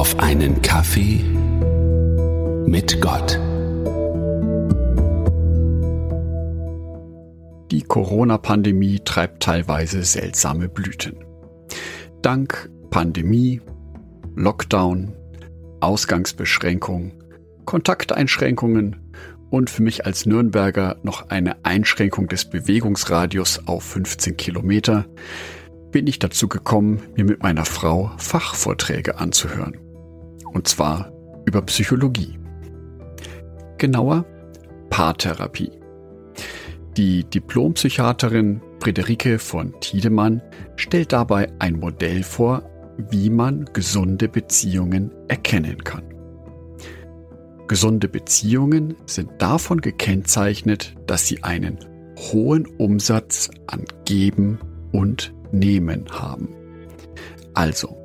auf einen Kaffee mit Gott. Die Corona-Pandemie treibt teilweise seltsame Blüten. Dank Pandemie, Lockdown, Ausgangsbeschränkung, Kontakteinschränkungen und für mich als Nürnberger noch eine Einschränkung des Bewegungsradius auf 15 Kilometer bin ich dazu gekommen, mir mit meiner Frau Fachvorträge anzuhören. Und zwar über Psychologie. Genauer Paartherapie. Die Diplompsychiaterin Friederike von Tiedemann stellt dabei ein Modell vor, wie man gesunde Beziehungen erkennen kann. Gesunde Beziehungen sind davon gekennzeichnet, dass sie einen hohen Umsatz an Geben und Nehmen haben. Also,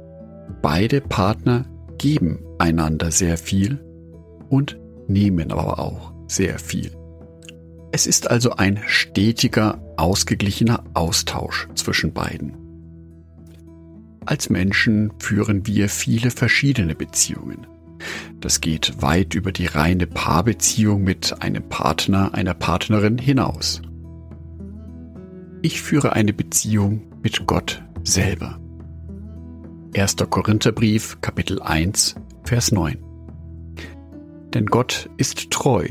beide Partner geben einander sehr viel und nehmen aber auch sehr viel. Es ist also ein stetiger, ausgeglichener Austausch zwischen beiden. Als Menschen führen wir viele verschiedene Beziehungen. Das geht weit über die reine Paarbeziehung mit einem Partner, einer Partnerin hinaus. Ich führe eine Beziehung mit Gott selber. 1. Korintherbrief, Kapitel 1, Vers 9. Denn Gott ist treu,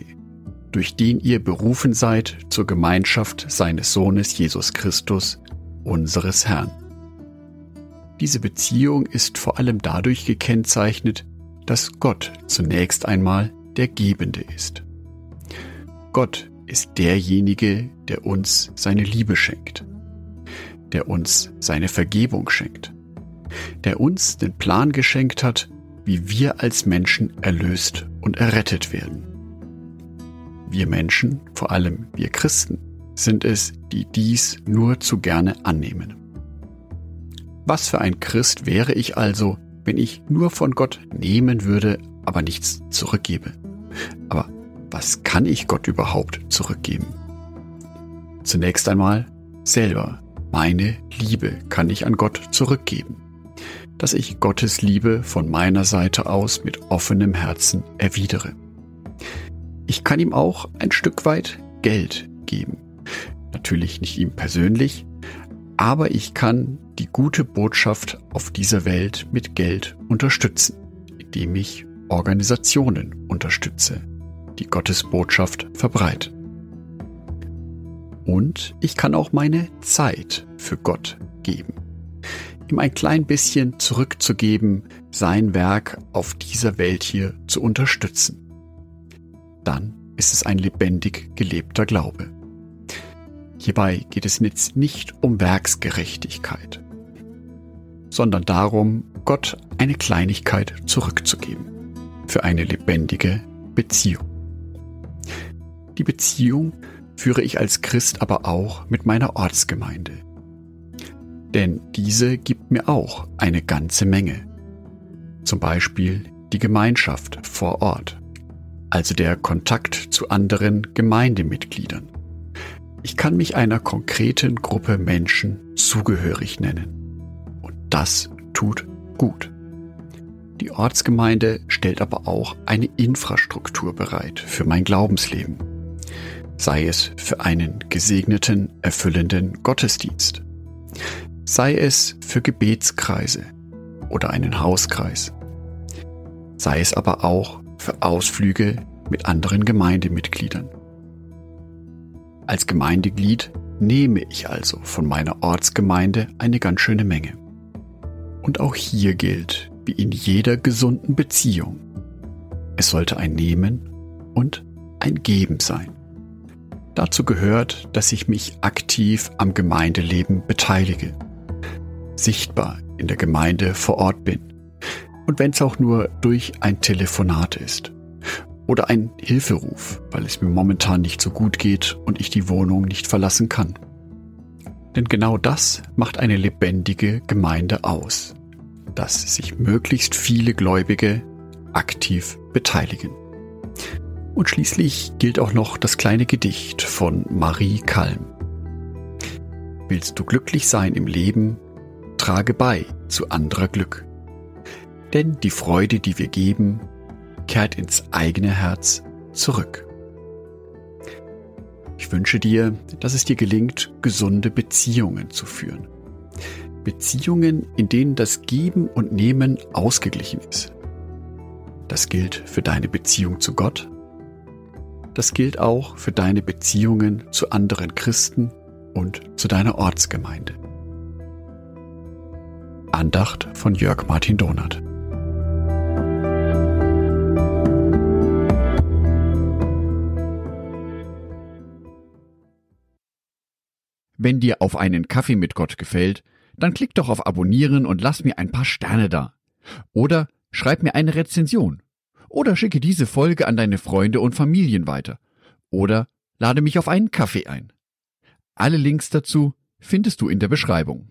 durch den ihr berufen seid zur Gemeinschaft seines Sohnes Jesus Christus, unseres Herrn. Diese Beziehung ist vor allem dadurch gekennzeichnet, dass Gott zunächst einmal der Gebende ist. Gott ist derjenige, der uns seine Liebe schenkt, der uns seine Vergebung schenkt, der uns den Plan geschenkt hat, wie wir als Menschen erlöst und errettet werden. Wir Menschen, vor allem wir Christen, sind es, die dies nur zu gerne annehmen. Was für ein Christ wäre ich also, wenn ich nur von Gott nehmen würde, aber nichts zurückgebe? Aber was kann ich Gott überhaupt zurückgeben? Zunächst einmal selber. Meine Liebe kann ich an Gott zurückgeben. Dass ich Gottes Liebe von meiner Seite aus mit offenem Herzen erwidere. Ich kann ihm auch ein Stück weit Geld geben. Natürlich nicht ihm persönlich, aber ich kann die gute Botschaft auf dieser Welt mit Geld unterstützen, indem ich Organisationen unterstütze, die Gottes Botschaft verbreiten. Und ich kann auch meine Zeit für Gott geben. Ihm ein klein bisschen zurückzugeben, sein Werk auf dieser Welt hier zu unterstützen. Dann ist es ein lebendig gelebter Glaube. Hierbei geht es jetzt nicht um Werksgerechtigkeit, sondern darum, Gott eine Kleinigkeit zurückzugeben für eine lebendige Beziehung. Die Beziehung führe ich als Christ aber auch mit meiner Ortsgemeinde. Denn diese gibt mir auch eine ganze Menge. Zum Beispiel die Gemeinschaft vor Ort, also der Kontakt zu anderen Gemeindemitgliedern. Ich kann mich einer konkreten Gruppe Menschen zugehörig nennen. Und das tut gut. Die Ortsgemeinde stellt aber auch eine Infrastruktur bereit für mein Glaubensleben. Sei es für einen gesegneten, erfüllenden Gottesdienst. Sei es für Gebetskreise oder einen Hauskreis. Sei es aber auch für Ausflüge mit anderen Gemeindemitgliedern. Als Gemeindeglied nehme ich also von meiner Ortsgemeinde eine ganz schöne Menge. Und auch hier gilt, wie in jeder gesunden Beziehung, es sollte ein Nehmen und ein Geben sein. Dazu gehört, dass ich mich aktiv am Gemeindeleben beteilige, sichtbar in der Gemeinde vor Ort bin und wenn es auch nur durch ein Telefonat ist oder ein Hilferuf, weil es mir momentan nicht so gut geht und ich die Wohnung nicht verlassen kann. Denn genau das macht eine lebendige Gemeinde aus, dass sich möglichst viele Gläubige aktiv beteiligen. Und schließlich gilt auch noch das kleine Gedicht von Marie Kalm. Willst du glücklich sein im Leben, trage bei zu anderer Glück. Denn die Freude, die wir geben, kehrt ins eigene Herz zurück. Ich wünsche dir, dass es dir gelingt, gesunde Beziehungen zu führen. Beziehungen, in denen das Geben und Nehmen ausgeglichen ist. Das gilt für deine Beziehung zu Gott. Das gilt auch für deine Beziehungen zu anderen Christen und zu deiner Ortsgemeinde. Andacht von Jörg Martin Donath. Wenn dir auf einen Kaffee mit Gott gefällt, dann klick doch auf Abonnieren und lass mir ein paar Sterne da. Oder schreib mir eine Rezension. Oder schicke diese Folge an deine Freunde und Familien weiter. Oder lade mich auf einen Kaffee ein. Alle Links dazu findest du in der Beschreibung.